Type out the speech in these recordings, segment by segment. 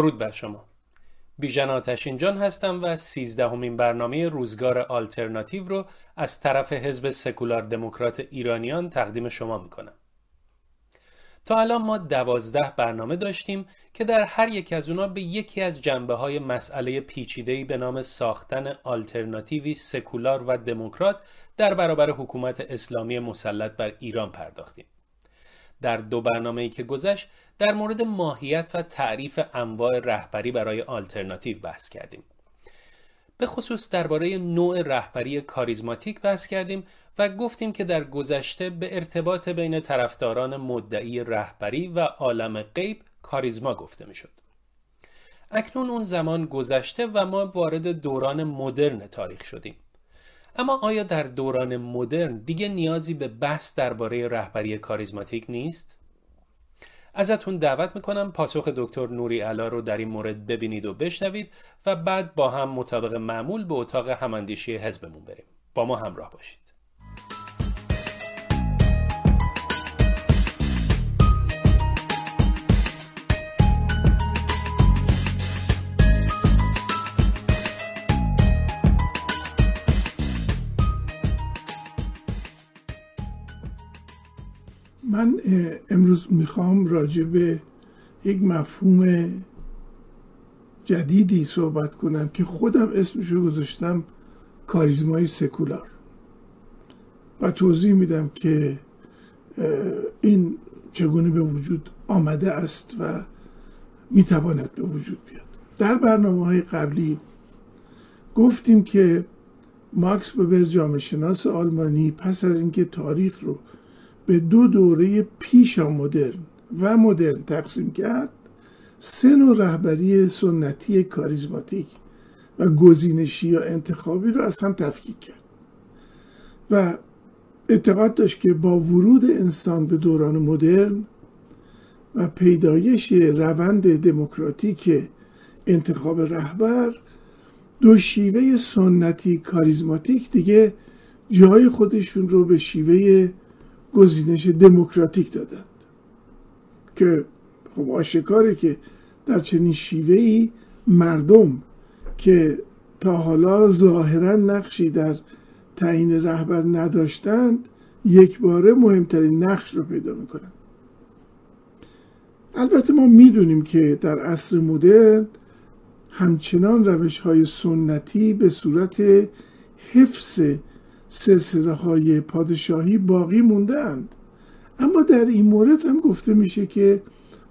درود بر شما بیژن آتشین جان هستم و سیزدهمین برنامه روزگار آلترناتیو رو از طرف حزب سکولار دموکرات ایرانیان تقدیم شما می‌کنم تا الان ما دوازده برنامه داشتیم که در هر یک از اونا به یکی از جنبه های مسئله پیچیده‌ای به نام ساختن آلترناتیوی سکولار و دموکرات در برابر حکومت اسلامی مسلط بر ایران پرداختیم. در دو برنامه‌ای که گذشت در مورد ماهیت و تعریف انواع رهبری برای آلترناتیو بحث کردیم. به خصوص درباره نوع رهبری کاریزماتیک بحث کردیم و گفتیم که در گذشته به ارتباط بین طرفداران مدعی رهبری و عالم غیب کاریزما گفته می‌شد. اکنون اون زمان گذشته و ما وارد دوران مدرن تاریخ شدیم. اما آیا در دوران مدرن دیگه نیازی به بحث درباره رهبری کاریزماتیک نیست؟ ازتون دعوت می‌کنم پاسخ دکتر نوری علا رو در این مورد ببینید و بشنوید و بعد با هم مطابق معمول به اتاق هماندیشی حزبمون بریم. با ما همراه باشید. من امروز می‌خوام راجع به یک مفهوم جدیدی صحبت کنم که خودم اسمشو گذاشتم کاریزمای سکولار. و توضیح میدم که این چگونه به وجود آمده است و می‌تواند به وجود بیاد. در برنامه های قبلی گفتیم که ماکس ببر جامعه شناس آلمانی پس از اینکه تاریخ رو به دو دوره پیشا مدرن و مدرن تقسیم کرد سه نوع رهبری سنتی کاریزماتیک و گزینشی یا انتخابی رو از هم تفکیک کرد و اعتقاد داشت که با ورود انسان به دوران مدرن و پیدایش روند دموکراتیک انتخاب رهبر دو شیوه سنتی کاریزماتیک دیگه جای خودشون رو به شیوه گزینش دموکراتیک دادند که خب آشکاره که در چنین شیوه ای مردم که تا حالا ظاهرا نقشی در تعیین رهبر نداشتند یک باره مهمترین نقش رو پیدا می‌کنند. البته ما می‌دونیم که در عصر مدرن همچنان روش های سنتی به صورت حفظ سلسله های پادشاهی باقی موندند اما در این مورد هم گفته میشه که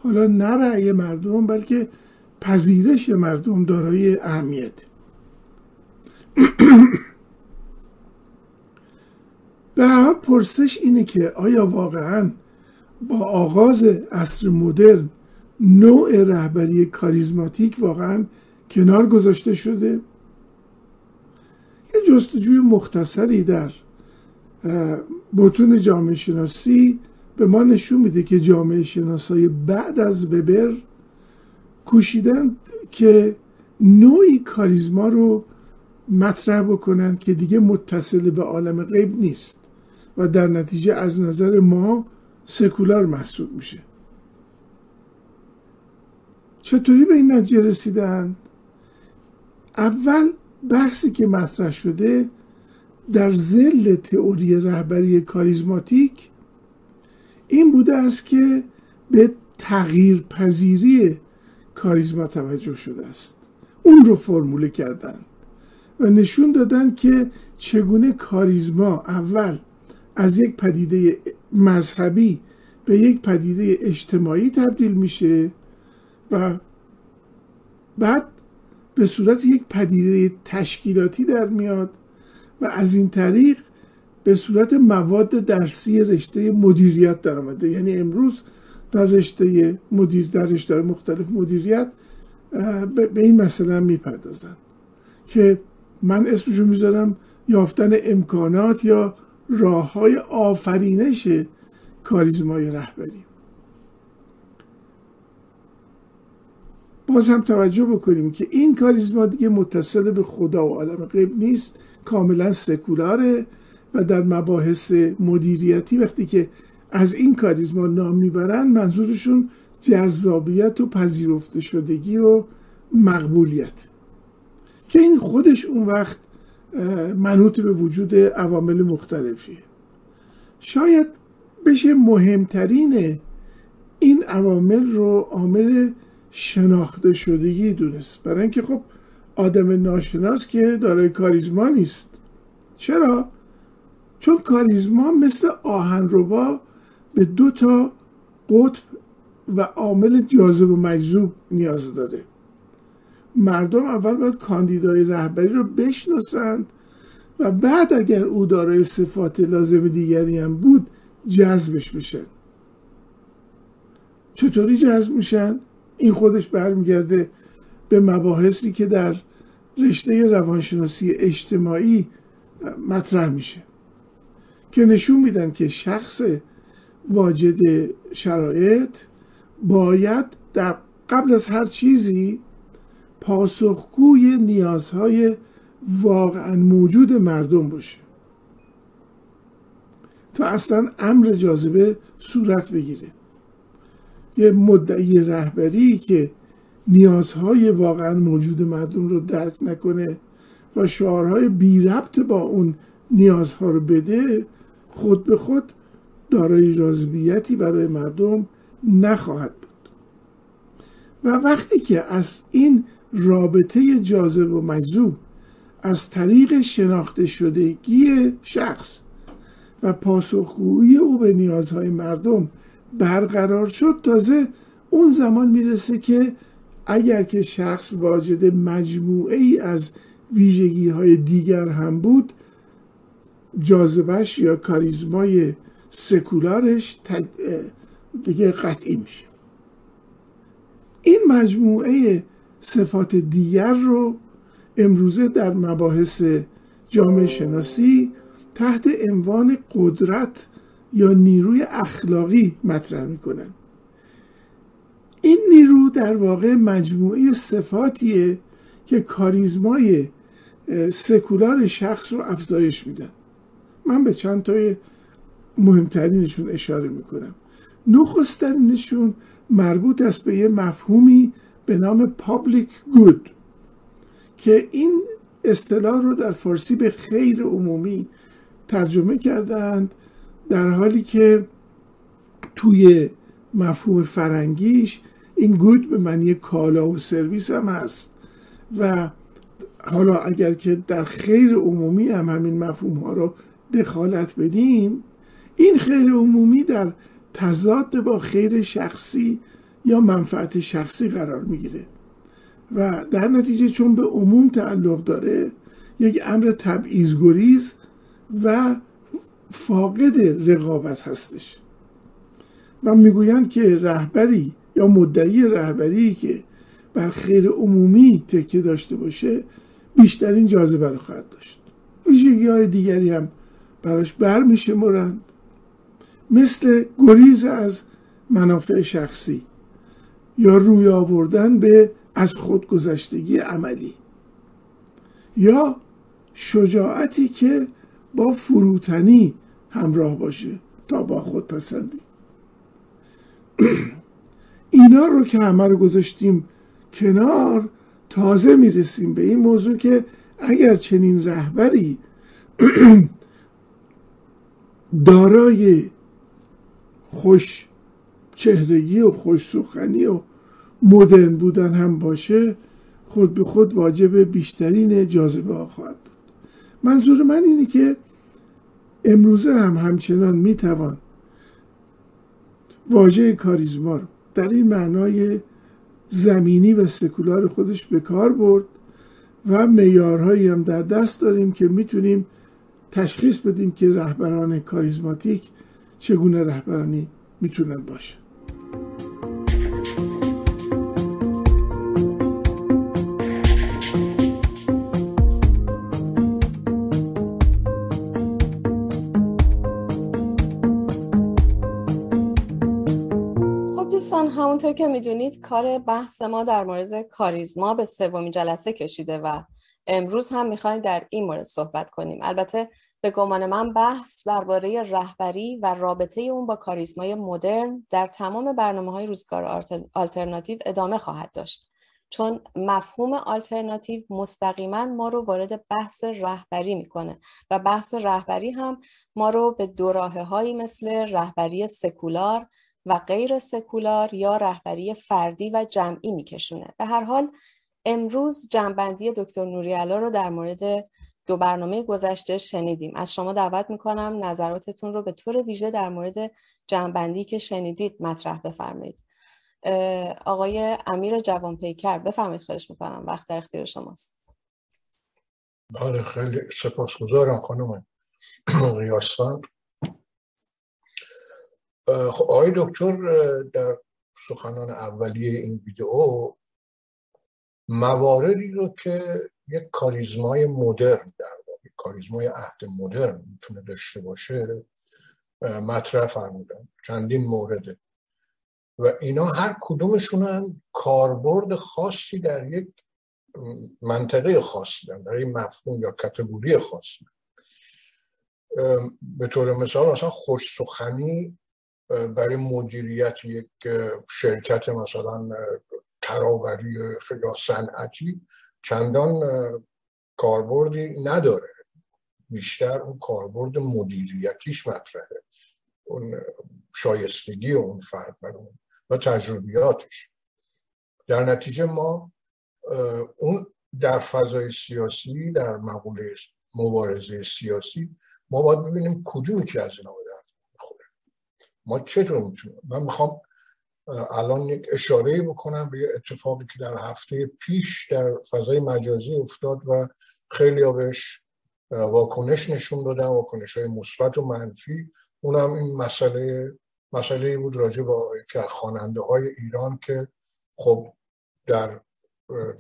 حالا نه رأی مردم بلکه پذیرش مردم دارای اهمیت. به هر پرسش اینه که آیا واقعا با آغاز عصر مدرن نوع رهبری کاریزماتیک واقعا کنار گذاشته شده؟ یه جستجوی مختصری در بتون جامعه شناسی به ما نشون میده که جامعه شناسای بعد از وبر کوشیدن که نوعی کاریزما رو مطرح بکنن که دیگه متصل به عالم غیب نیست و در نتیجه از نظر ما سکولار محسوب میشه چطوری به این نتیجه رسیدن؟ اول بحثی که مطرح شده در زل تئوری رهبری کاریزماتیک این بوده است که به تغییر پذیری کاریزما توجه شده است. اون رو فرموله کردن و نشون دادن که چگونه کاریزما اول از یک پدیده مذهبی به یک پدیده اجتماعی تبدیل میشه و بعد به صورت یک پدیده تشکیلاتی در میاد و از این طریق به صورت مواد درسی رشته مدیریت در آمده. یعنی امروز در رشته مدیر در رشته مختلف مدیریت به این مسئله هم می‌پردازن که من اسمشو می‌ذارم یافتن امکانات یا راه های آفرینش کاریزمای رهبری. باز هم توجه بکنیم که این کاریزما دیگه متصل به خدا و عالم غیب نیست کاملا سکولاره و در مباحث مدیریتی وقتی که از این کاریزما نام می‌برن منظورشون جذابیت و پذیرفته شدگی و مقبولیت. که این خودش اون وقت منوط به وجود عوامل مختلفیه. شاید بشه مهمترین این عوامل رو عامل شناخته شدگی دونست. برای اینکه خب آدم ناشناس که دارای کاریزما نیست. چرا؟ چون کاریزما مثل آهنربا به دو تا قطب و عامل جاذب و مجذوب نیاز داره. مردم اول باید کاندیدای رهبری رو بشناسند و بعد اگر او دارای صفات لازم دیگری هم بود جذبش بشن. چطوری جذب میشن؟ این خودش برمیگرده به مباحثی که در رشته روانشناسی اجتماعی مطرح میشه. که نشون میدن که شخص واجد شرایط باید در قبل از هر چیزی پاسخگوی نیازهای واقعا موجود مردم باشه. تا اصلا امر جاذبه صورت بگیره. یه مدعی رهبری که نیازهای واقعا موجود مردم رو درک نکنه و شعارهای بی ربط با اون نیازها رو بده خود به خود دارای جاذبیتی برای مردم نخواهد بود. و وقتی که از این رابطه جاذب و مجذوب از طریق شناخته شدگی شخص و پاسخگویی او به نیازهای مردم برقرار شد تازه اون زمان می‌رسه که اگر که شخص واجد مجموعه ای از ویژگی های دیگر هم بود جاذبش یا کاریزمای سکولارش دیگه قطعی میشه. این مجموعه صفات دیگر رو امروزه در مباحث جامعه شناسی تحت عنوان قدرت یا نیروی اخلاقی مطرح می‌کنن. این نیرو در واقع مجموعه صفاتیه که کاریزمای سکولار شخص رو افزایش میدن. من به چند تای مهمترینشون اشاره می‌کنم. نخستنشون مربوط است به یه مفهومی به نام پابلیک گود که این اصطلاح رو در فارسی به خیر عمومی ترجمه کردند. در حالی که توی مفهوم فرنگیش این گود به معنی کالا و سرویس هم هست. و حالا اگر که در خیر عمومی هم همین مفهوم ها رو دخالت بدیم این خیر عمومی در تضاد با خیر شخصی یا منفعت شخصی قرار می‌گیره. و در نتیجه چون به عموم تعلق داره یک امر تبعیض و فاقد رقابت هستش. و می‌گویند که رهبری یا مدعی رهبری که بر خیر عمومی تکیه داشته باشه بیشترین جاذبه رو خواهد داشت. ویژگی های دیگری هم براش بر میشه مرند مثل گریز از منافع شخصی یا روی آوردن به از خودگذشتگی عملی یا شجاعتی که با فروتنی همراه باشه تا با خود پسندی اینا رو که همه رو گذاشتیم کنار تازه می‌رسیم به این موضوع که اگر چنین رهبری دارای خوش چهرگی و خوش سخنی و مدرن بودن هم باشه خود به خود واجب بیشترین جاذبه ها خواهد بود. منظور من اینه که امروزه هم همچنان می‌توان واژه کاریزما رو در این معنای زمینی و سکولار خودش به کار برد و میارهایی هم در دست داریم که می‌تونیم تشخیص بدیم که رهبران کاریزماتیک چگونه رهبرانی می‌تونن باشه همونطور که می‌دونید کار بحث ما در مورد کاریزما به سومین جلسه کشیده و امروز هم می‌خوایم در این مورد صحبت کنیم. البته به گمان من بحث درباره رهبری و رابطه اون با کاریزمای مدرن در تمام برنامه های روزگار آلترناتیو ادامه خواهد داشت. چون مفهوم آلترناتیو مستقیما ما رو وارد بحث رهبری می‌کنه و بحث رهبری هم ما رو به دوراهه هایی مثل رهبری سکولار و غیر سکولار یا رهبری فردی و جمعی میکشونه. به هر حال امروز جنبندی دکتر نوریالا رو در مورد دو برنامه گذشته شنیدیم. از شما دعوت می‌کنم نظراتتون رو به طور ویژه در مورد جنبندی که شنیدید مطرح بفرمایید. آقای امیر جوان پیکر بفرمایید خواهش می‌کنم. وقت در اختیار شماست. بله خیلی سپاسگزارم خانم ریاستان خب آقای دکتر در سخنان اولیه این ویدئو مواردی رو که یک کاریزمای مدرن در واقع کاریزمای عهد مدرن می‌تونه داشته باشه مطرح فرمودن چندین مورده و اینا هر کدومشون هم کاربرد خاصی در یک منطقه خاصی دارن در این مفهوم یا کتگوری خاصی به طور مثال مثلا خوش سخنی برای مدیریت یک شرکت مثلا تراوری یا صنعتی چندان کاربردی نداره. بیشتر اون کاربرد مدیریتیش مطرحه. اون شایستگی اون فرد اون و تجربیاتش. در نتیجه ما اون در فضای سیاسی در مقوله مبارزه سیاسی ما باید ببینیم کدومی که از اینا ما چطور می‌تونیم؟ من می‌خوام الان یک اشاره بکنم به اتفاقی که در هفته پیش در فضای مجازی افتاد و خیلی بهش واکنش نشون دادن واکنش های مثبت و منفی. اونم این مسئله مسئله بود راجع با که خواننده های ایران که خب در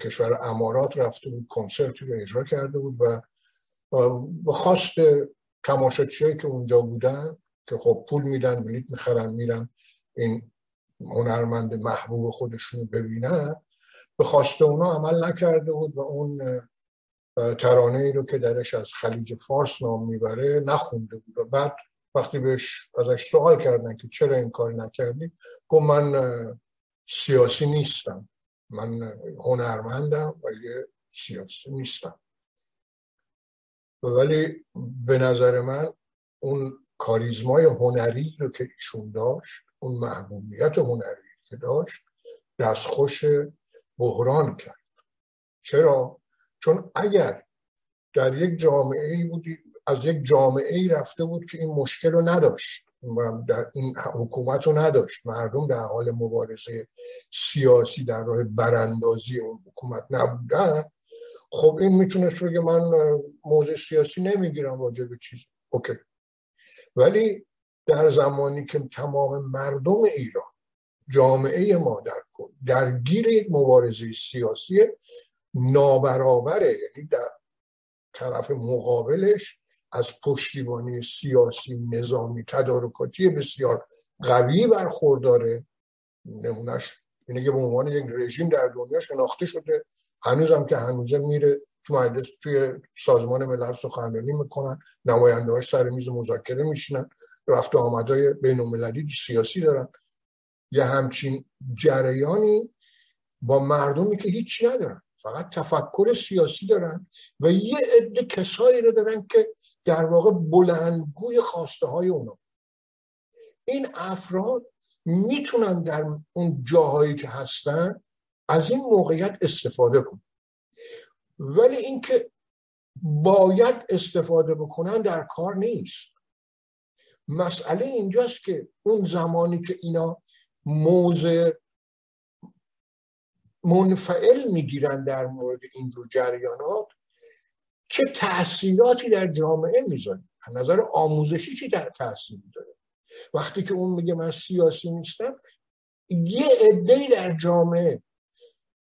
کشور امارات رفته بود کنسرتی رو اجرا کرده بود و به خواست تماشاچی که اونجا بودن که خب پول میدن بلیت می‌خرن میرن. این هنرمند محبوب خودشون ببینن. به خواسته اونا عمل نکرده بود و اون ترانه ای رو که درش از خلیج فارس نام می‌بره نخونده بود. و بعد وقتی بهش ازش سوال کردن که چرا این کار نکردی گفت من سیاسی نیستم. من هنرمندم ولی سیاسی نیستم. ولی به نظر من اون کاریزمای هنری رو که ایشون داشت اون محبوبیت هنری که داشت دستخوش بحران کرد. چرا؟ چون اگر در یک جامعه ای بودی از یک جامعه ای رفته بود که این مشکل رو نداشت و در این حکومت رو نداشت. مردم در حال مبارزه سیاسی در راه براندازی اون حکومت نبودن. خب این می‌تونست بگه من موضع سیاسی نمی‌گیرم واجه به چیزی اوکی. ولی در زمانی که تمام مردم ایران جامعه ما در درگیر یک مبارزه سیاسی نابرابره یعنی در طرف مقابلش از پشتیبانی سیاسی نظامی تدارکاتی بسیار قوی برخورداره. نمونش اینه که به عنوان یک رژیم در دنیا شناخته شده هنوزم که هنوزه میره تو مجلس توی سازمان ملل سخنرانی می‌کنن نماینده های سر میز مذاکره میشینن رفت آمدای بین المللی سیاسی دارن. یه همچین جریانی با مردمی که هیچی ندارن فقط تفکر سیاسی دارن و یه عده کسایی رو دارن که در واقع بلندگوی خواسته های اونا. این افراد می‌تونن در اون جاهایی که هستن از این موقعیت استفاده کنن. ولی اینکه باید استفاده بکنن در کار نیست. مسئله اینجاست که اون زمانی که اینا موضع منفعل می‌گیرن در مورد اینجور جریانات چه تاثیراتی در جامعه می‌ذاره؟ از نظر آموزشی چه تاثیری داره؟ وقتی که اون میگه من سیاسی نیستم یه عده در جامعه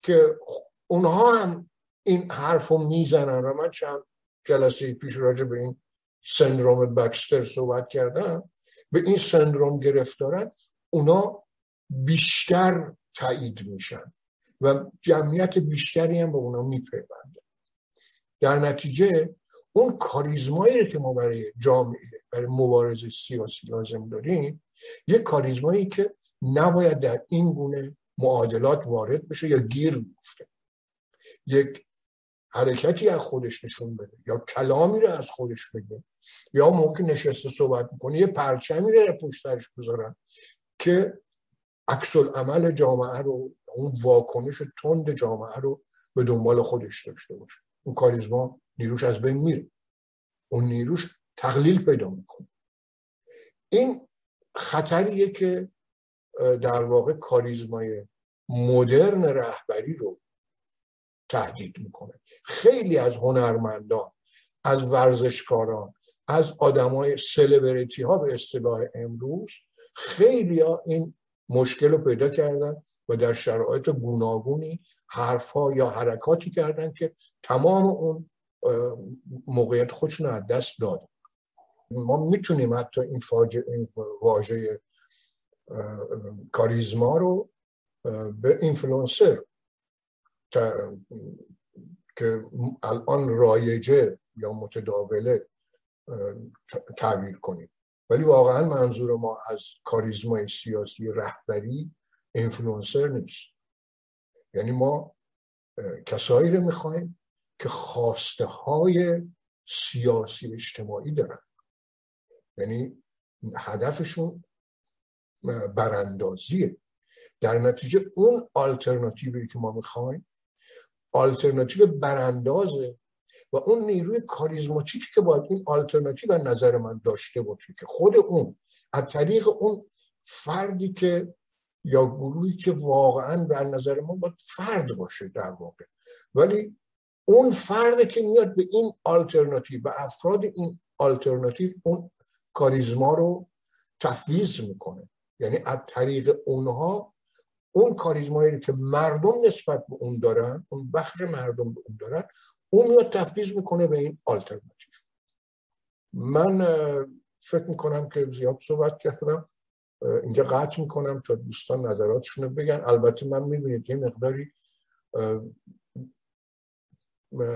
که اونها هم این حرف رو می‌زنن. و من چند جلسه پیش راجع به این سندروم بکستر صحبت کردم. به این سندروم گرفتارن اونا بیشتر تایید میشن و جمعیت بیشتری هم به اونا میپیونده در نتیجه اون کاریزمایی که ما برای جامعه برای مبارزه سیاسی لازم داریم یک کاریزمایی که نباید در این گونه معادلات وارد بشه یا گیر بیفته. یک حرکتی از خودش نشون بده. یا کلامی رو از خودش بگه. یا موقع نشسته صحبت می‌کنه. یه پرچمی رو پشترش بذارن که عکس عمل جامعه رو اون واکنش تند جامعه رو به دنبال خودش داشته باشه. اون کاریزما نیروش از بین میره. اون نیروش تقلیل پیدا می‌کنه. این خطریه که در واقع کاریزمای مدرن رهبری رو تهدید می‌کنه. خیلی از هنرمندان از ورزشکاران از آدمای سلبریتی ها به اصطلاح امروز خیلی ها این مشکل رو پیدا کردن و در شرایط گوناگونی حرفها یا حرکاتی کردن که تمام اون موقعیت خودشون از دست داد. ما می‌تونیم حتی این, این واژه کاریزما رو به اینفلونسر که الان رایجه یا متداوله تعبیر کنیم. ولی واقعا منظور ما از کاریزمای سیاسی رهبری اینفلونسر نیست. یعنی ما کسایی رو می‌خوایم که خواسته های سیاسی اجتماعی دارن. یعنی هدفشون براندازیه. در نتیجه اون آلترناتیوی که ما می‌خوایم آلترناتیو براندازه. و اون نیروی کاریزماتیکی که باید این آلترناتیو نظر من داشته باشه که خود اون از طریق اون فردی که یا گروهی که واقعا به نظر ما باید فرد باشه در واقع. ولی اون فرد که میاد به این آلترناتیو به افراد این آلترناتیو اون کاریزما رو تفویض می‌کنه. یعنی از طریق اونها اون کاریزمایی که مردم نسبت به اون دارن اون بخش مردم به اون دارن اون میاد تفویض می‌کنه به این آلترناتیو من فکر می‌کنم که زیاد صحبت کردم. اینجا قطع می‌کنم تا دوستان نظراتشون رو بگن. البته من می‌بینید یه مقداری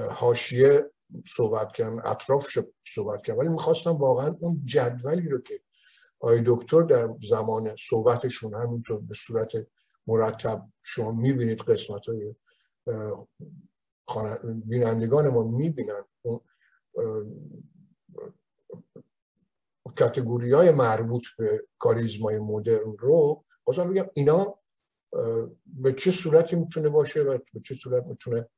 حاشیه صحبت کردن اطرافش صحبت کردن. ولی می‌خواستم واقعا اون جدولی رو که آقای دکتر در زمان صحبتشون همینطور به صورت مرتب شما می‌بینید قسمت های بینندگان ما می‌بینن اون کتگوری های مربوط به کاریزمای مدرن رو. بازم بگم اینا به چه صورتی می‌تونه باشه و به چه صورت می‌تونه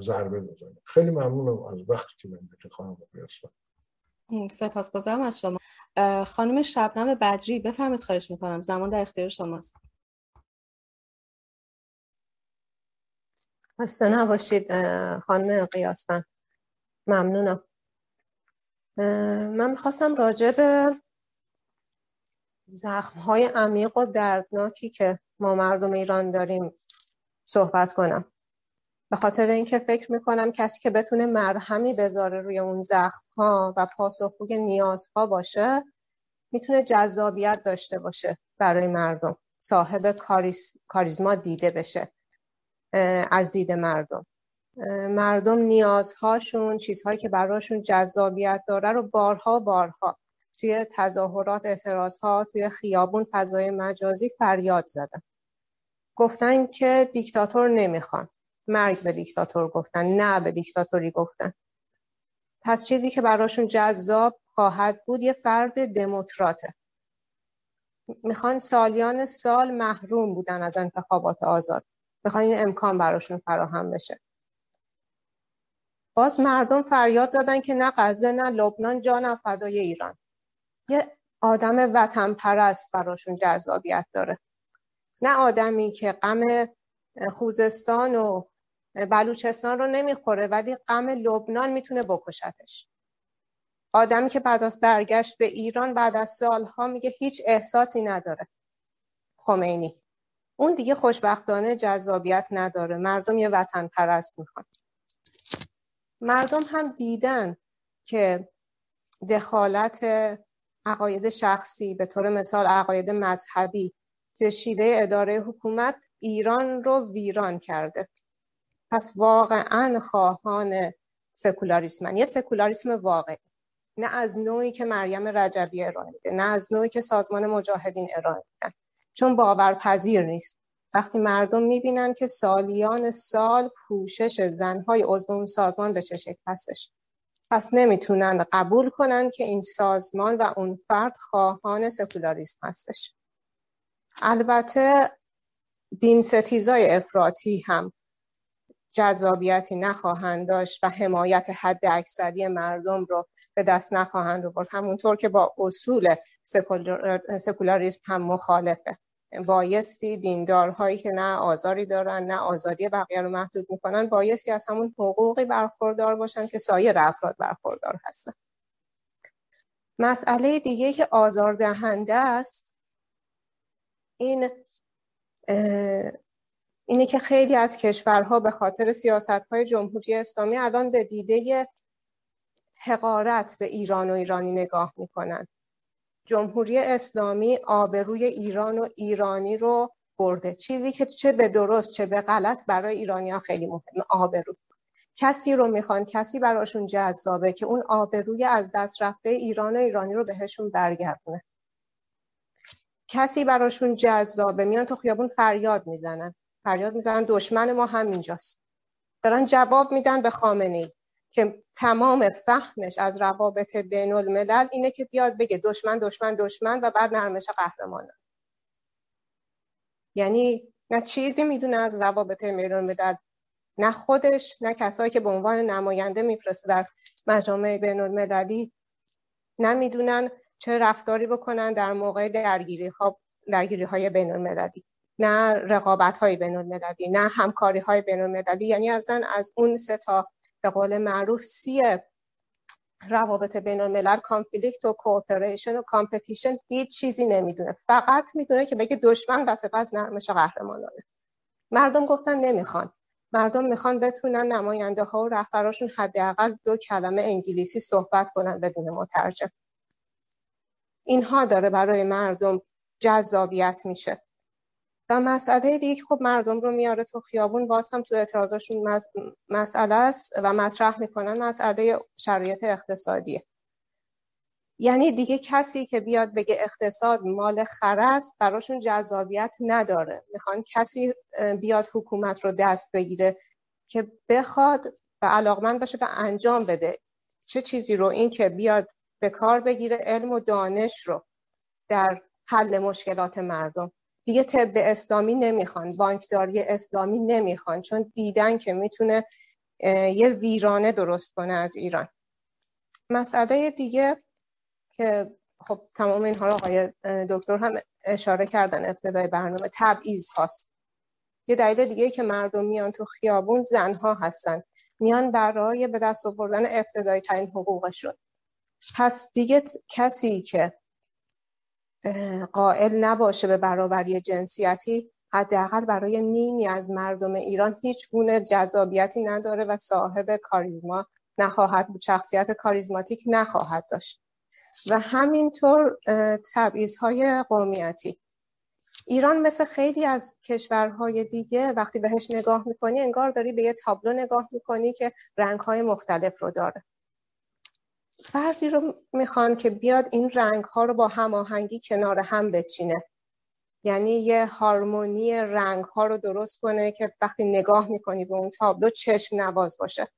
ضربه بزنه. خیلی ممنونم از وقتی که من به خانم سپاسگزارم از شما. خانم شبنم بدری بفرمید خواهش می‌کنم. زمان در اختیار شماست. خسته نباشید خانم قیاسفن ممنونم. من می‌خواستم راجع به زخم های عمیق و دردناکی که ما مردم ایران داریم صحبت کنم. به خاطر اینکه فکر می‌کنم کسی که بتونه مرهمی بذاره روی اون زخم ها و پاسخگوی نیازها باشه می‌تونه جذابیت داشته باشه برای مردم صاحب کاریزما دیده بشه. از دید مردم. مردم نیازهاشون چیزهایی که براشون جذابیت داره رو بارها بارها توی تظاهرات اعتراضها توی خیابون فضای مجازی فریاد زدن. گفتن که دیکتاتور نمی‌خوان. مرگ به دیکتاتور گفتن نه به دیکتاتوری گفتن. پس چیزی که براشون جذاب خواهد بود یه فرد دموکراته. می‌خوان سالیان سال محروم بودن از انتخابات آزاد. می‌خوان این امکان براشون فراهم بشه. باز مردم فریاد زدن که نه غزه نه لبنان جان فدای ایران. یه آدم وطن پرست براشون جذابیت داره. نه آدمی که غم خوزستان و بلوچستان رو نمی‌خوره ولی غم لبنان می‌تونه بکشتش. آدمی که بعد از برگشت به ایران بعد از سالها میگه هیچ احساسی نداره. خمینی. اون دیگه خوشبختانه جذابیت نداره. مردم یه وطن پرست می‌خوان. مردم هم دیدن که دخالت عقاید شخصی به طور مثال عقاید مذهبی که شیوه اداره حکومت ایران رو ویران کرده. پس واقعا خواهان سکولاریسم یه سکولاریسم واقعی. نه از نوعی که مریم رجبی ارائه میده نه از نوعی که سازمان مجاهدین ارائه میدن چون باورپذیر نیست. وقتی مردم می‌بینن که سالیان سال پوشش زنهای عضو اون سازمان به چه شکل هستش پس نمی‌تونن قبول کنن که این سازمان و اون فرد خواهان سکولاریسم هستش. البته دین ستیزای افراطی هم جذابیتی نخواهند داشت و حمایت حد اکثری مردم رو به دست نخواهند آورد. همونطور که با اصول سکولاریسم هم مخالفه. بایستی دیندارهایی که نه آزاری دارن نه آزادی بقیه رو محدود می‌کنن بایستی از همون حقوقی برخوردار باشن که سایر افراد برخوردار هستن. مسئله دیگه که آزاردهنده است این اینه که خیلی از کشورها به خاطر سیاست های جمهوری اسلامی الان به دیده حقارت به ایران و ایرانی نگاه می‌کنن. جمهوری اسلامی آبروی ایران و ایرانی رو برده. چیزی که چه به درست چه به غلط برای ایرانی ها خیلی مهمه آبرو. کسی رو می‌خوان کسی براشون جذابه که اون آبروی از دست رفته ایران و ایرانی رو بهشون برگردونه. کسی براشون جذابه میان تو خیابون فریاد می‌زنن. فریاد می‌زنن دشمن ما همینجاست. دارن جواب میدن به خامنه که تمام فهمش از روابط بین الملل اینه که بیاد بگه دشمن دشمن دشمن و بعد نرمش قهرمانه یعنی نه چیزی می‌دونه از روابط بین الملل نه خودش نه کسایی که به عنوان نماینده میفرسته در مجامع بین المللی نمی‌دونن چه رفتاری بکنن در موقع درگیری ها درگیری های بین المللی. نه رقابت های بین المللی نه همکاری های بین المللی. یعنی ازن از اون سه تا به قول معروف C روابط بین الملل conflict و cooperation و competition هیچ چیزی نمی‌دونه. فقط می‌دونه که بگه دشمن و سپس نرمش قهرمانانه. مردم گفتن نمی‌خوان. مردم می‌خوان بتونن نماینده ها و رهبراشون حداقل دو کلمه انگلیسی صحبت کنن بدون مترجم. اینها داره برای مردم جذابیت میشه. و مسئله دیگه که خب مردم رو میاره تو خیابون باز هم تو اعتراضاشون مسئله است و مطرح می‌کنن مسئله شرایط اقتصادیه. یعنی دیگه کسی که بیاد بگه اقتصاد مال خر است براشون جذابیت نداره. می‌خوان کسی بیاد حکومت رو دست بگیره که بخواد و علاقمند باشه و انجام بده. چه چیزی رو؟ این که بیاد به کار بگیره علم و دانش رو در حل مشکلات مردم. دیگه طب اسلامی نمی‌خوان بانکداری اسلامی نمی‌خوان چون دیدن که می‌تونه یه ویرانه درست کنه از ایران. مسئله دیگه که خب تمام اینها رو آقای دکتر هم اشاره کردن ابتدای برنامه تبعیض هاست. یه دلیل دیگه که مردم میان تو خیابون زنها هستن. میان برای به دست آوردن ابتدایی ترین حقوقشون. پس دیگه کسی که قائل نباشه به برابری جنسیتی. حداقل برای نیمی از مردم ایران هیچ گونه جذابیتی نداره و صاحب کاریزما نخواهد بود شخصیت کاریزماتیک نخواهد داشت. و همینطور تبعیض های قومیتی. ایران مثل خیلی از کشورهای دیگه وقتی بهش نگاه می‌کنی انگار داری به یه تابلو نگاه می‌کنی که رنگهای مختلف رو داره. فردی رو می‌خوان که بیاد این رنگ ها رو با هماهنگی کنار هم بچینه. یعنی یه هارمونی رنگ ها رو درست کنه که وقتی نگاه می‌کنی به اون تابلو چشم نواز باشه.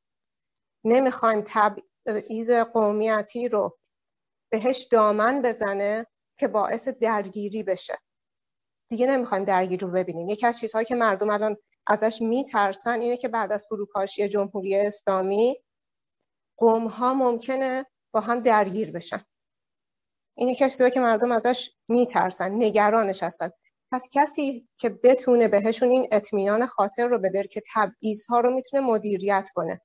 نمی‌خوان تبعیض قومیتی رو بهش دامن بزنه که باعث درگیری بشه. دیگه نمی‌خوایم درگیری رو ببینیم. یکی از چیزهایی که مردم الان ازش میترسن اینه که بعد از فروپاشی جمهوری اسلامی قوم ها ممکنه با هم درگیر بشن. اینی کسی که مردم ازش میترسن نگرانش هستن. پس کسی که بتونه بهشون این اطمینان خاطر رو بده که تبعیض ها رو می‌تونه مدیریت کنه.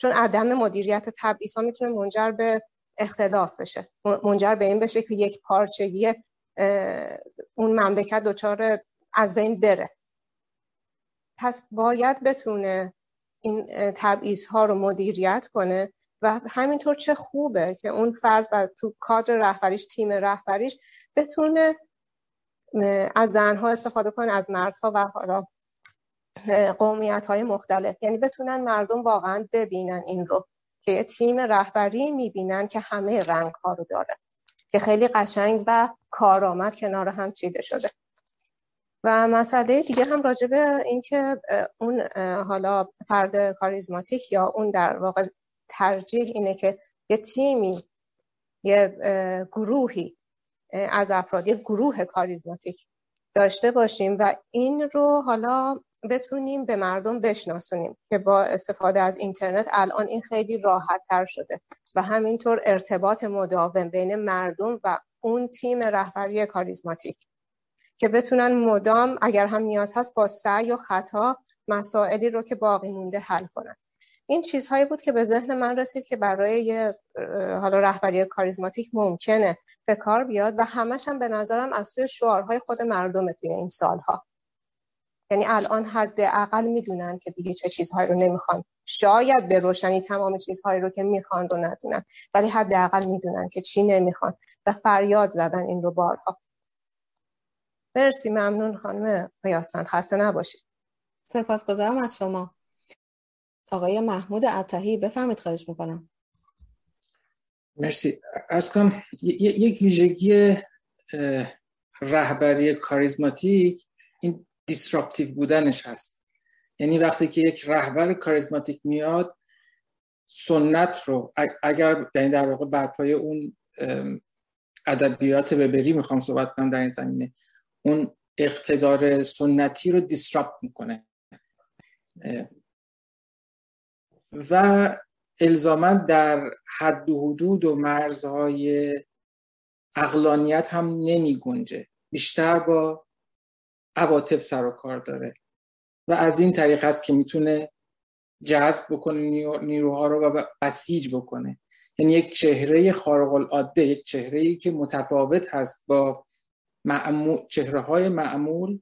چون عدم مدیریت تبعیض ها می‌تونه منجر به اختلاف بشه. منجر به این بشه که یک پارچگی اون مملکت دچار از بین بره. پس باید بتونه این تبعیض ها رو مدیریت کنه و همینطور چه خوبه که اون فرد و تو کادر رهبریش تیم رهبریش بتونه از زنها استفاده کنه از مردها و حالا قومیت های مختلف. یعنی بتونن مردم واقعا ببینن این رو که یه تیم رهبری می‌بینن که همه رنگ ها رو داره که خیلی قشنگ و کارآمد کنار هم چیده شده. و مسئله دیگه هم راجع به اینکه اون حالا فرد کاریزماتیک یا اون در واقع ترجیح اینه که یه تیمی یه گروهی از افراد یه گروه کاریزماتیک داشته باشیم و این رو حالا بتونیم به مردم بشناسونیم که با استفاده از اینترنت الان این خیلی راحت تر شده و همینطور ارتباط مداوم بین مردم و اون تیم رهبری کاریزماتیک. که بتونن مدام اگر هم نیاز هست با سعی و خطا مسائلی رو که باقی مونده حل کنن. این چیزهایی بود که به ذهن من رسید که برای یه حالا رهبری کاریزماتیک ممکنه به کار بیاد و همش هم به نظرم از سوی شعارهای خود مردم توی این سالها. یعنی الان حداقل می‌دونن که دیگه چه چیزهایی رو نمی‌خوان. شاید به روشنی تمام چیزهایی رو که می‌خوان رو ندونن ولی حداقل می‌دونن که چی نمی‌خوان و فریاد زدن این رو بارها. مرسی ممنون خانم قیاسمند. خسته نباشید. سپاسگزارم از شما. آقای محمود ابتهی بفهمید خواهش می‌کنم. مرسی. از کنم یک ویژگی رهبری کاریزماتیک این دیسراپتیو بودنش هست. یعنی وقتی که یک رهبر کاریزماتیک میاد سنت رو اگر در در واقع برپای اون ادبیات ببری می‌خوام صحبت کنم در این زمینه. اون اقتدار سنتی رو دیسراپت می‌کنه. و الزاما در حد و حدود و مرزهای اقلانیت هم نمی گنجه. بیشتر با عواطف سر و کار داره. و از این طریق هست که می‌تونه جذب بکنه نیروها رو و بسیج بکنه. یعنی یک چهره خارق العاده یک چهره ای که متفاوت هست با معمول چهره های معمول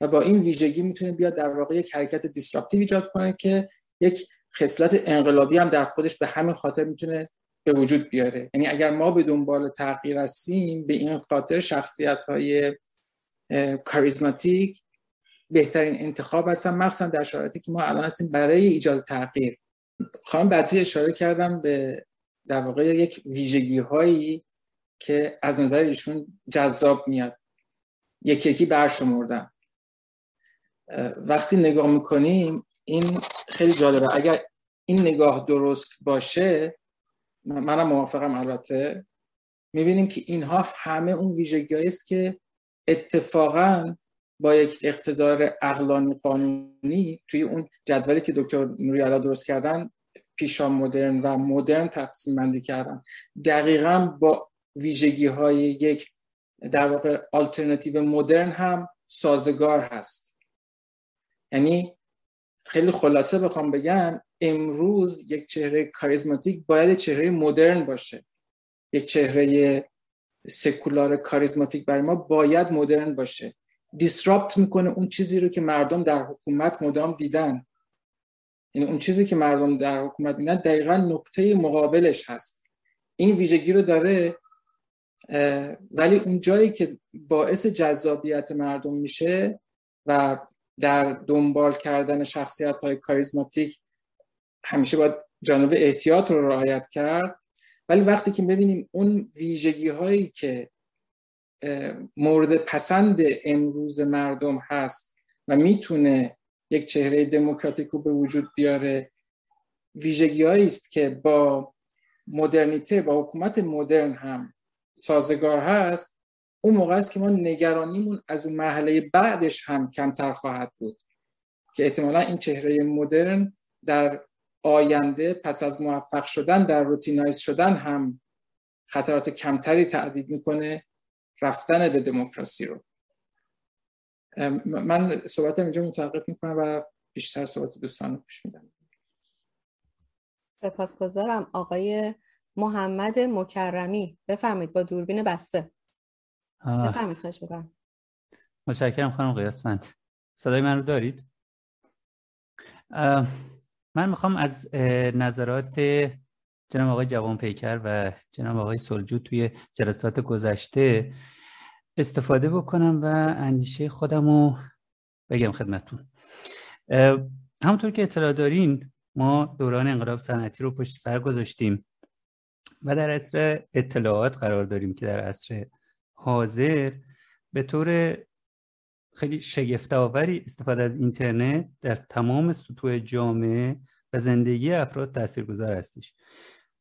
و با این ویژگی می‌تونه بیاد در واقع یک حرکت دیسراپتیو ایجاد کنه که یک خصلت انقلابی هم در خودش به همین خاطر می‌تونه به وجود بیاره. یعنی اگر ما به دنبال تغییر هستیم به این خاطر شخصیت های کاریزماتیک بهترین انتخاب هستن مخصوصا در شرایطی که ما الان هستیم برای ایجاد تغییر. خانم بعدی اشاره کردم به در واقع یک ویژگی هایی که از نظر ایشون جذاب میاد. یکی یکی برشمردم وقتی نگاه می‌کنیم این خیلی جالبه. اگر این نگاه درست باشه منم موافقم البته. می‌بینیم که اینها همه اون ویژگی است که اتفاقا با یک اقتدار اقلانی قانونی توی اون جدولی که دکتر نوری درست کردن پیشا مدرن و مدرن تقسیم بندی کردن. دقیقا با ویژگی های یک در واقع آلترنتیو مدرن هم سازگار هست. یعنی خیلی خلاصه بخوام بگم امروز یک چهره کاریزماتیک باید چهره مدرن باشه. یک چهره سکولار کاریزماتیک برای ما باید مدرن باشه. دیسراپت می‌کنه اون چیزی رو که مردم در حکومت مدام دیدن. یعنی اون چیزی که مردم در حکومت دیدن دقیقا نقطه مقابلش هست. این ویژگی رو داره ولی اون جایی که باعث جذابیت مردم میشه و در دنبال کردن شخصیت های کاریزماتیک همیشه باید جانب احتیاط رو رعایت کرد. ولی وقتی که ببینیم اون ویژگی هایی که مورد پسند امروز مردم هست و می‌تونه یک چهره دموکراتیک رو به وجود بیاره ویژگی است که با مدرنیته با حکومت مدرن هم سازگار هست اون موقع است که ما نگرانیمون از اون مرحله بعدش هم کمتر خواهد بود. که احتمالا این چهره مدرن در آینده پس از موفق شدن در روتینایز شدن هم خطرات کمتری تعدید می‌کنه رفتن به دموکراسی رو. من صحبت اینجا متوقف می‌کنم و بیشتر صحبت دوستان رو پیش میدم. سپاسگزارم. آقای محمد مکرمی. بفرمایید با دوربین بسته. بفرمایید خواهش می‌کنم. متشکرم خانم قیاسفند صدای من رو دارید؟ من می‌خوام از نظرات جناب آقای جوان پیکر و جناب آقای سلجو توی جلسات گذشته استفاده بکنم و اندیشه خودم رو بگم خدمتون همونطور که اطلاع دارین ما دوران انقلاب صنعتی رو پشت سر گذاشتیم. و در عصر اطلاعات قرار داریم که در عصر حاضر به طور خیلی شگفتآوری استفاده از اینترنت در تمام سطوح جامعه و زندگی افراد تاثیرگذار هستش.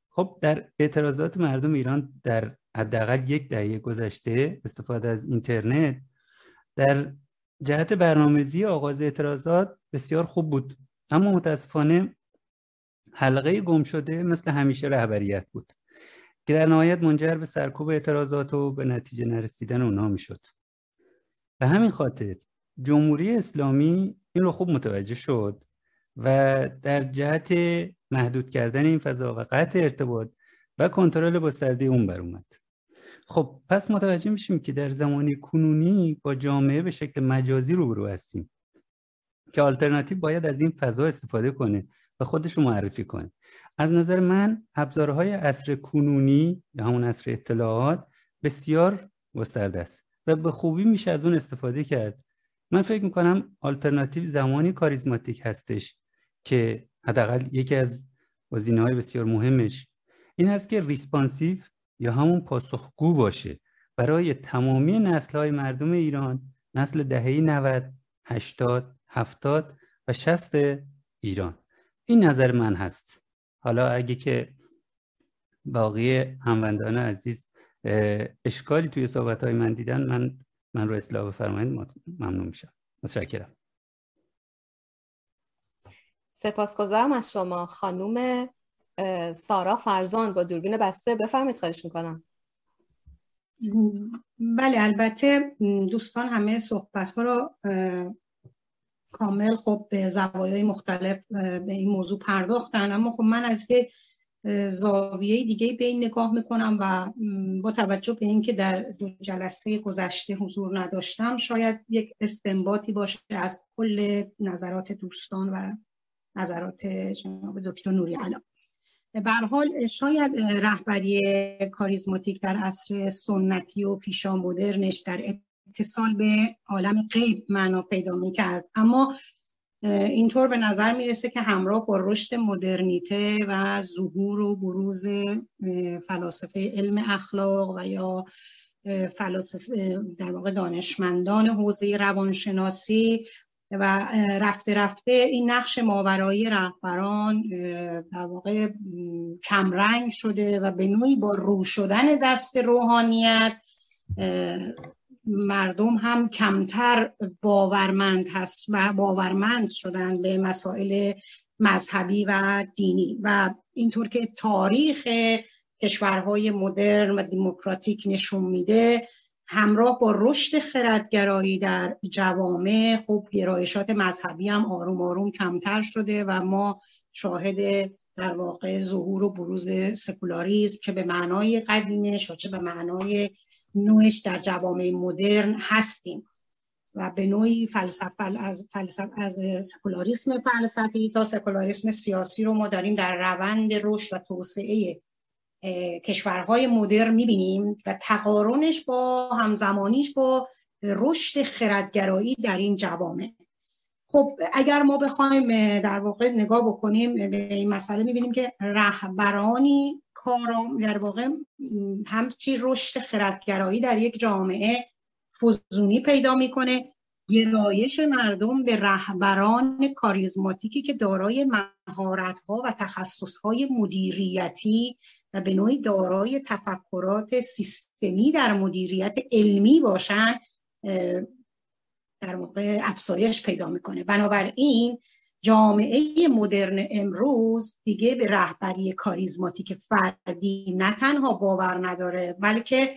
خب در اعتراضات مردم ایران در حداقل یک دهه گذشته استفاده از اینترنت در جهت برنامه‌ریزی آغاز اعتراضات بسیار خوب بود. اما متاسفانه حلقه گم شده مثل همیشه رهبریت بود. که در نهایت منجر به سرکوب اعتراضات و به نتیجه نرسیدن اونها می‌شد. به همین خاطر جمهوری اسلامی این رو خوب متوجه شد و در جهت محدود کردن این فضا و قطع ارتباط و کنترل گسترده اون بر اومد. خب پس متوجه میشیم که در زمانی کنونی با جامعه به شکل مجازی روبرو هستیم که آلترناتیو باید از این فضا استفاده کنه و خودش رو معرفی کنه. از نظر من ابزارهای عصر کنونی یا همون عصر اطلاعات بسیار گسترده است و به خوبی میشه از اون استفاده کرد. من فکر می‌کنم آلترناتیو زمانی کاریزماتیک هستش که حداقل یکی از گزینه های بسیار مهمش این هست که responsive یا همون پاسخگو باشه. برای تمامی نسل های مردم ایران نسل دهه 90 80 70 و 60 ایران. این نظر من هست. حالا اگه که باقی هموندان عزیز اشکالی توی صحبت های من دیدن من من رو اصلاح بفرمایید ممنون میشم. متشکرم. سپاسگزارم از شما. خانوم سارا فرزان با دوربین بسته بفرمید خواهش می‌کنم. بله البته دوستان همه صحبت ها رو کامل خب به زوایای مختلف به این موضوع پرداختن. اما خب من از یه زاویه دیگه به این نگاه می‌کنم و با توجه به اینکه در دو جلسه گذشته حضور نداشتم شاید یک استنباطی باشه از کل نظرات دوستان و نظرات جناب دکتر نوری علام. به حال شاید رهبری کاریزماتیک در عصر سنتی و پیشا مدرنش در اتصال به عالم غیب معنا پیدا می کرد اما اینطور به نظر می‌رسه که همراه با رشد مدرنیته و ظهور و بروز فلاسفه علم اخلاق و یا فلاسفه در واقع دانشمندان حوزه روانشناسی و رفته رفته این نقش ماورایی رهبران در واقع کمرنگ شده و به نوعی با رو شدن دست روحانیت مردم هم کمتر باورمند هست و باورمند شدن به مسائل مذهبی و دینی و اینطور که تاریخ کشورهای مدرن و دموکراتیک نشون میده همراه با رشد خردگرایی در جوامع خب گرایشات مذهبی هم آروم آروم کمتر شده و ما شاهد در واقع ظهور و بروز سکولاریزم چه به معنای قدیمش و چه به معنای نوعش در جوامع مدرن هستیم و به نوعی فلسفه از فلسفه از سکولاریسم فلسفی تا سکولاریسم سیاسی رو ما داریم در روند رشد و توسعه کشورهای مدرن می‌بینیم و تقارنش با همزمانیش با رشد خردگرایی در این جوامع. خب اگر ما بخوایم در واقع نگاه بکنیم به این مسئله می‌بینیم که رهبرانی کارام در واقع همچی رشد خردگرایی در یک جامعه فزونی پیدا می‌کنه. گرایش مردم به رهبران کاریزماتیکی که دارای مهارت ها و تخصص های مدیریتی و به نوعی دارای تفکرات سیستمی در مدیریت علمی باشن در واقع افزایش پیدا می‌کنه. بنابراین جامعه مدرن امروز دیگه به رهبری کاریزماتیک فردی نه تنها باور نداره بلکه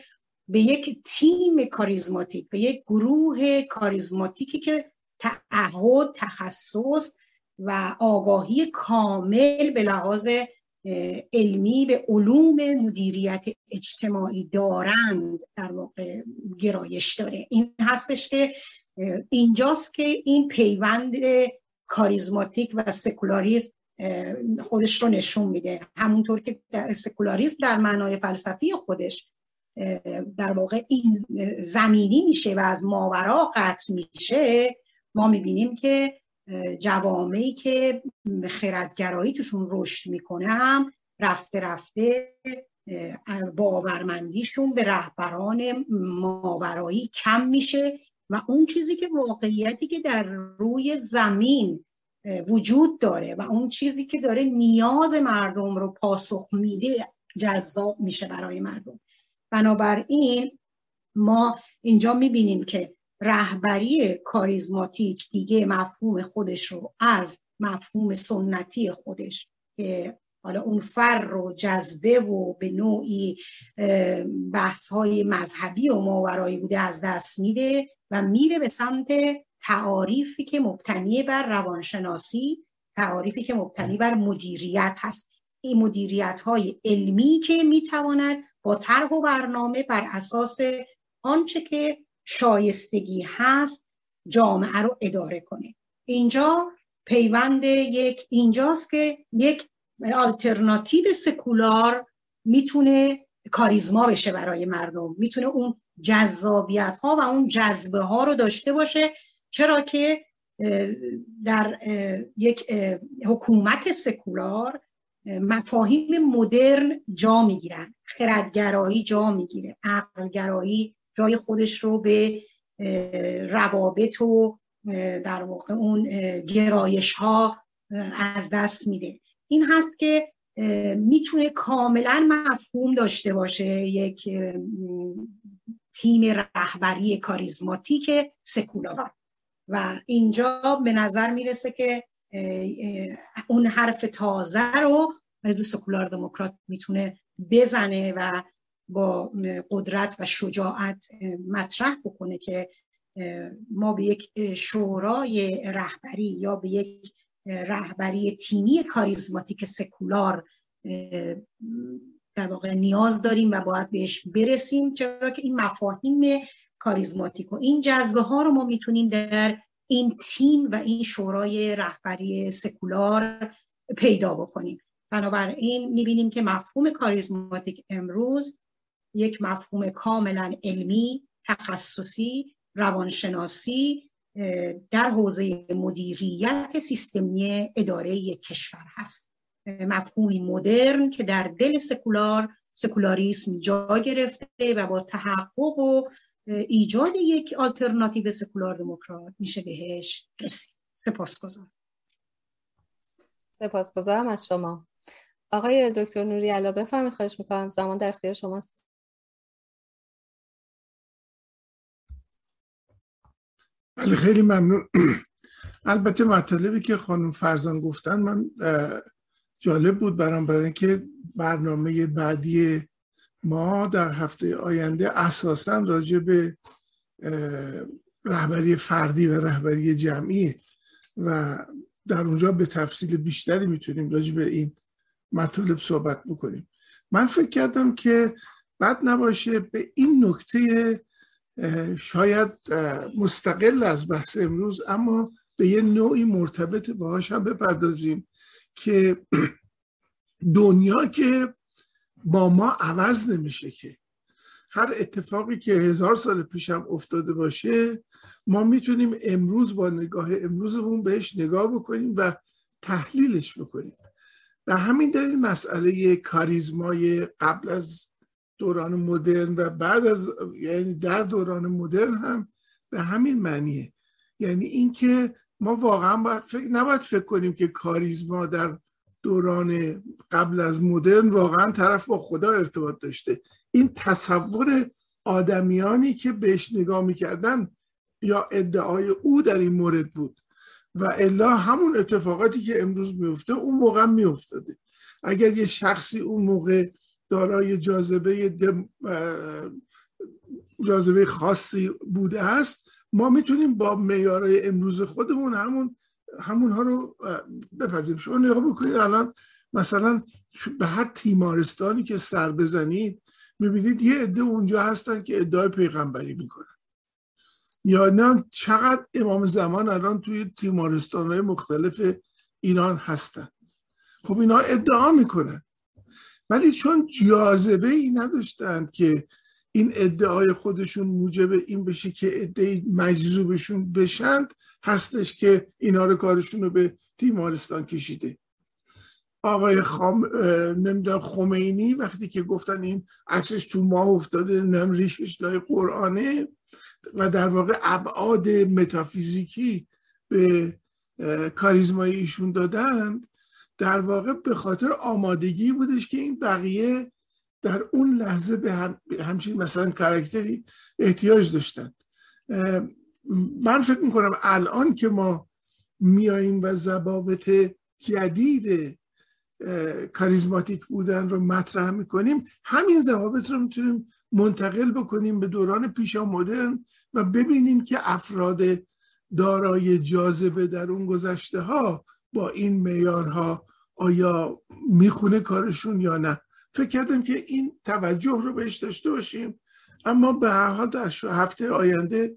به یک تیم کاریزماتیک به یک گروه کاریزماتیکی که تعهد تخصص و آگاهی کامل به لحاظ علمی به علوم مدیریت اجتماعی دارند در واقع گرایش داره. این هستش که اینجاست که این پیوند کاریزماتیک و سکولاریزم خودش رو نشون میده. همونطور که در سکولاریزم در معنای فلسفی خودش در واقع این زمینی میشه و از ماورا قطع میشه. ما می‌بینیم که جوامعی که خردگرایی توشون رشد می‌کنه هم رفته رفته باورمندیشون به رهبران ماورایی کم میشه. و اون چیزی که واقعیتی که در روی زمین وجود داره و اون چیزی که داره نیاز مردم رو پاسخ میده جذاب میشه برای مردم. بنابراین ما اینجا می‌بینیم که رهبری کاریزماتیک دیگه مفهوم خودش رو از مفهوم سنتی خودش که حالا اون فر رو جذبه و به نوعی بحث های مذهبی و ماورایی بوده از دست میده و میره به سمت تعاریفی که مبتنی بر روانشناسی تعاریفی که مبتنی بر مدیریت هست. این مدیریت های علمی که می‌تواند با طرح و برنامه بر اساس آنچه که شایستگی هست جامعه رو اداره کنه. اینجا پیوند یک اینجاست که یک آلترناتیو سکولار می‌تونه کاریزما بشه برای مردم. می‌تونه اون جذابیت ها و اون جذبه ها رو داشته باشه. چرا که در یک حکومت سکولار مفاهیم مدرن جا می‌گیرن. خردگرایی جا می‌گیره. عقلگرایی جای خودش رو به روابط و در واقع اون گرایش ها از دست میده. این هست که می‌تونه کاملا مفهوم داشته باشه. یک تیم رهبری کاریزماتیک سکولار. و اینجا به نظر می‌رسه که اون حرف تازه رو حزب سکولار دموکرات می‌تونه بزنه و با قدرت و شجاعت مطرح بکنه که ما به یک شورای رهبری یا به یک رهبری تیمی کاریزماتیک سکولار در واقع نیاز داریم و باید بهش برسیم. چرا که این مفاهیم کاریزماتیک و این جذبه ها رو ما می‌تونیم در این تیم و این شورای رهبری سکولار پیدا بکنیم. بنابراین می‌بینیم که مفهوم کاریزماتیک امروز یک مفهوم کاملا علمی تخصصی روانشناسی در حوزه مدیریت سیستمی اداره یک کشور هست. مفهومی مدرن که در دل سکولار سکولاریسم جا گرفته و با تحقق و ایجاد یک آلترناتیو سکولار دموکرات میشه بهش رسید. سپاسگزارم. سپاسگزارم از شما. آقای دکتر نوری علا بفرمایید خواهش می‌کنم زمان در اختیار شماست. بله خیلی ممنون. البته مطالبی که خانم فرزان گفتن من جالب بود برام برای اینکه برنامه بعدی ما در هفته آینده اساسا راجع به رهبری فردی و رهبری جمعی و در اونجا به تفصیل بیشتری می‌تونیم راجع به این مطالب صحبت بکنیم. من فکر کردم که بد نباشه به این نکته شاید مستقل از بحث امروز اما به یه نوعی مرتبط باهاش هم بپردازیم. که دنیا که با ما عوض نمیشه که. هر اتفاقی که هزار سال پیش هم افتاده باشه ما می‌تونیم امروز با نگاه امروزمون بهش نگاه بکنیم و تحلیلش بکنیم. و همین دلیل مسئله کاریزمای قبل از دوران مدرن و بعد از یعنی در دوران مدرن هم به همین معنیه. یعنی اینکه ما واقعا باید فکر نباید فکر کنیم که کاریزما در دوران قبل از مدرن واقعا طرف با خدا ارتباط داشته. این تصور آدمیانی که بهش نگاه می‌کردن یا ادعای او در این مورد بود و الا همون اتفاقاتی که امروز میفته اون موقع میافتاده. اگر یه شخصی اون موقع دارای جاذبه جاذبه خاصی بوده است ما می‌تونیم با معیارهای امروز خودمون همون همونها رو بپذیریم. شما نگاه بکنید الان مثلا به هر تیمارستانی که سر بزنید می‌بینید یه عده اونجا هستن که ادعای پیغمبری می‌کنن. یا نه چقدر امام زمان الان توی تیمارستان های مختلف ایران هستن. خب اینا ادعا می‌کنن. ولی چون جاذبه ای نداشتند که این ادعای خودشون موجب این بشه که ادعای مجذوبشون بشند هستش که اینا رو کارشون رو به تیمارستان کشیده. آقای خام... نمی‌دونم خمینی وقتی که گفتن این عکسش تو ماه افتاده نم ریشش قرآنه و در واقع ابعاد متافیزیکی به کاریزمای ایشون دادند در واقع به خاطر آمادگی بودش که این بقیه در اون لحظه به هم همچین مثلا کارکتری احتیاج داشتن من فکر می‌کنم الان که ما میاییم و ضوابط جدید کاریزماتیک بودن رو مطرح می‌کنیم همین ضوابط رو می‌تونیم منتقل بکنیم به دوران پیشا مدرن و ببینیم که افراد دارای جاذبه در اون گذشته ها با این میارها آیا می‌خونه کارشون یا نه. فکر کردم که این توجه رو بهش داشته باشیم. اما به هر حال در هفته آینده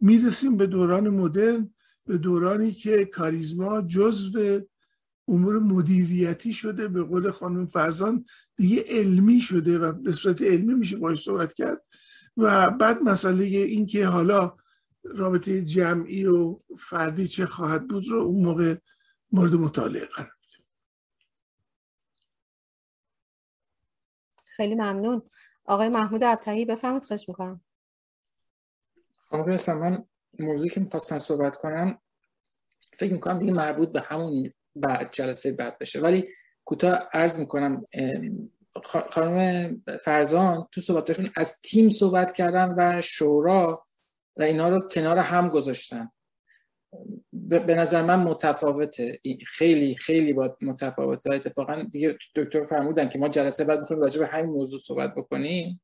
می‌رسیم به دوران مدرن به دورانی که کاریزما جزو امور مدیریتی شده به قول خانم فرزان دیگه علمی شده و به صورت علمی میشه باش صحبت کرد. و بعد مسئله این که حالا رابطه جمعی و فردی چه خواهد بود رو اون موقع مورد مطالعه قرار خیلی ممنون. آقای محمود ابتهی بفرمایید خواهش می‌کنم. آقای من موضوعی که می‌خواستم صحبت کنم فکر می‌کنم دیگه مربوط به همون بعد جلسه بعد بشه. ولی کوتاه عرض می‌کنم خانم فرزان تو صحبتشون از تیم صحبت کردن و شورا و اینا رو کنار هم گذاشتن. به نظر من متفاوته. خیلی خیلی با متفاوته. و اتفاقا دیگه دکتر فرمودن که ما جلسه بعد می‌خوایم راجع به همین موضوع صحبت بکنیم.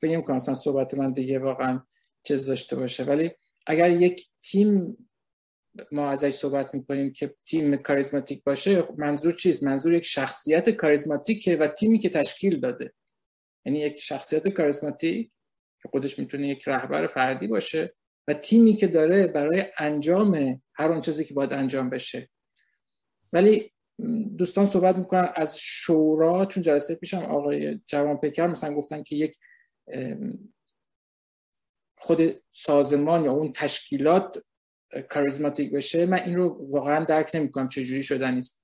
فکر کنم اصلا صحبت من دیگه واقعا چیز داشته باشه. ولی اگر یک تیم ما ازش صحبت می‌کنیم که تیم کاریزماتیک باشه منظور چیست؟ منظور یک شخصیت کاریزماتیکه و تیمی که تشکیل داده. یعنی یک شخصیت کاریزماتیک که خودش می‌تونه یک رهبر فردی باشه. و تیمی که داره برای انجام هر اون چیزی که باید انجام بشه. ولی دوستان صحبت می‌کنن از شورا چون جلسه پیشم آقای جوان پیکر مثلا گفتن که یک خود سازمان یا اون تشکیلات کاریزماتیک بشه. من این رو واقعا درک نمی‌کنم چجوری شدن نیست.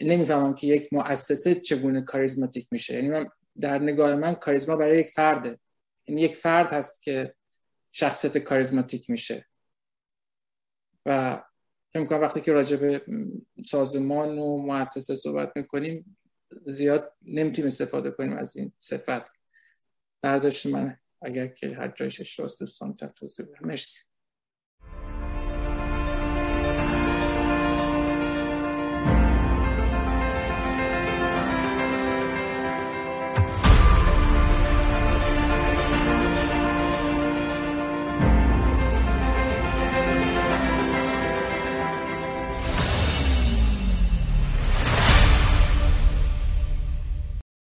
نمی‌فهمم که یک مؤسسه چگونه کاریزماتیک میشه. یعنی من در نگاه من کاریزما برای یک فرده. یعنی یک فرد هست که شخصیت کاریزماتیک میشه. و فکر وقتی که راجع به سازمان و مؤسسه صحبت می‌کنیم زیاد نمی‌تونیم استفاده کنیم از این صفت. برداشت من اگر که هر جایش اشتباه دوستان توضیح بدم. مرسی.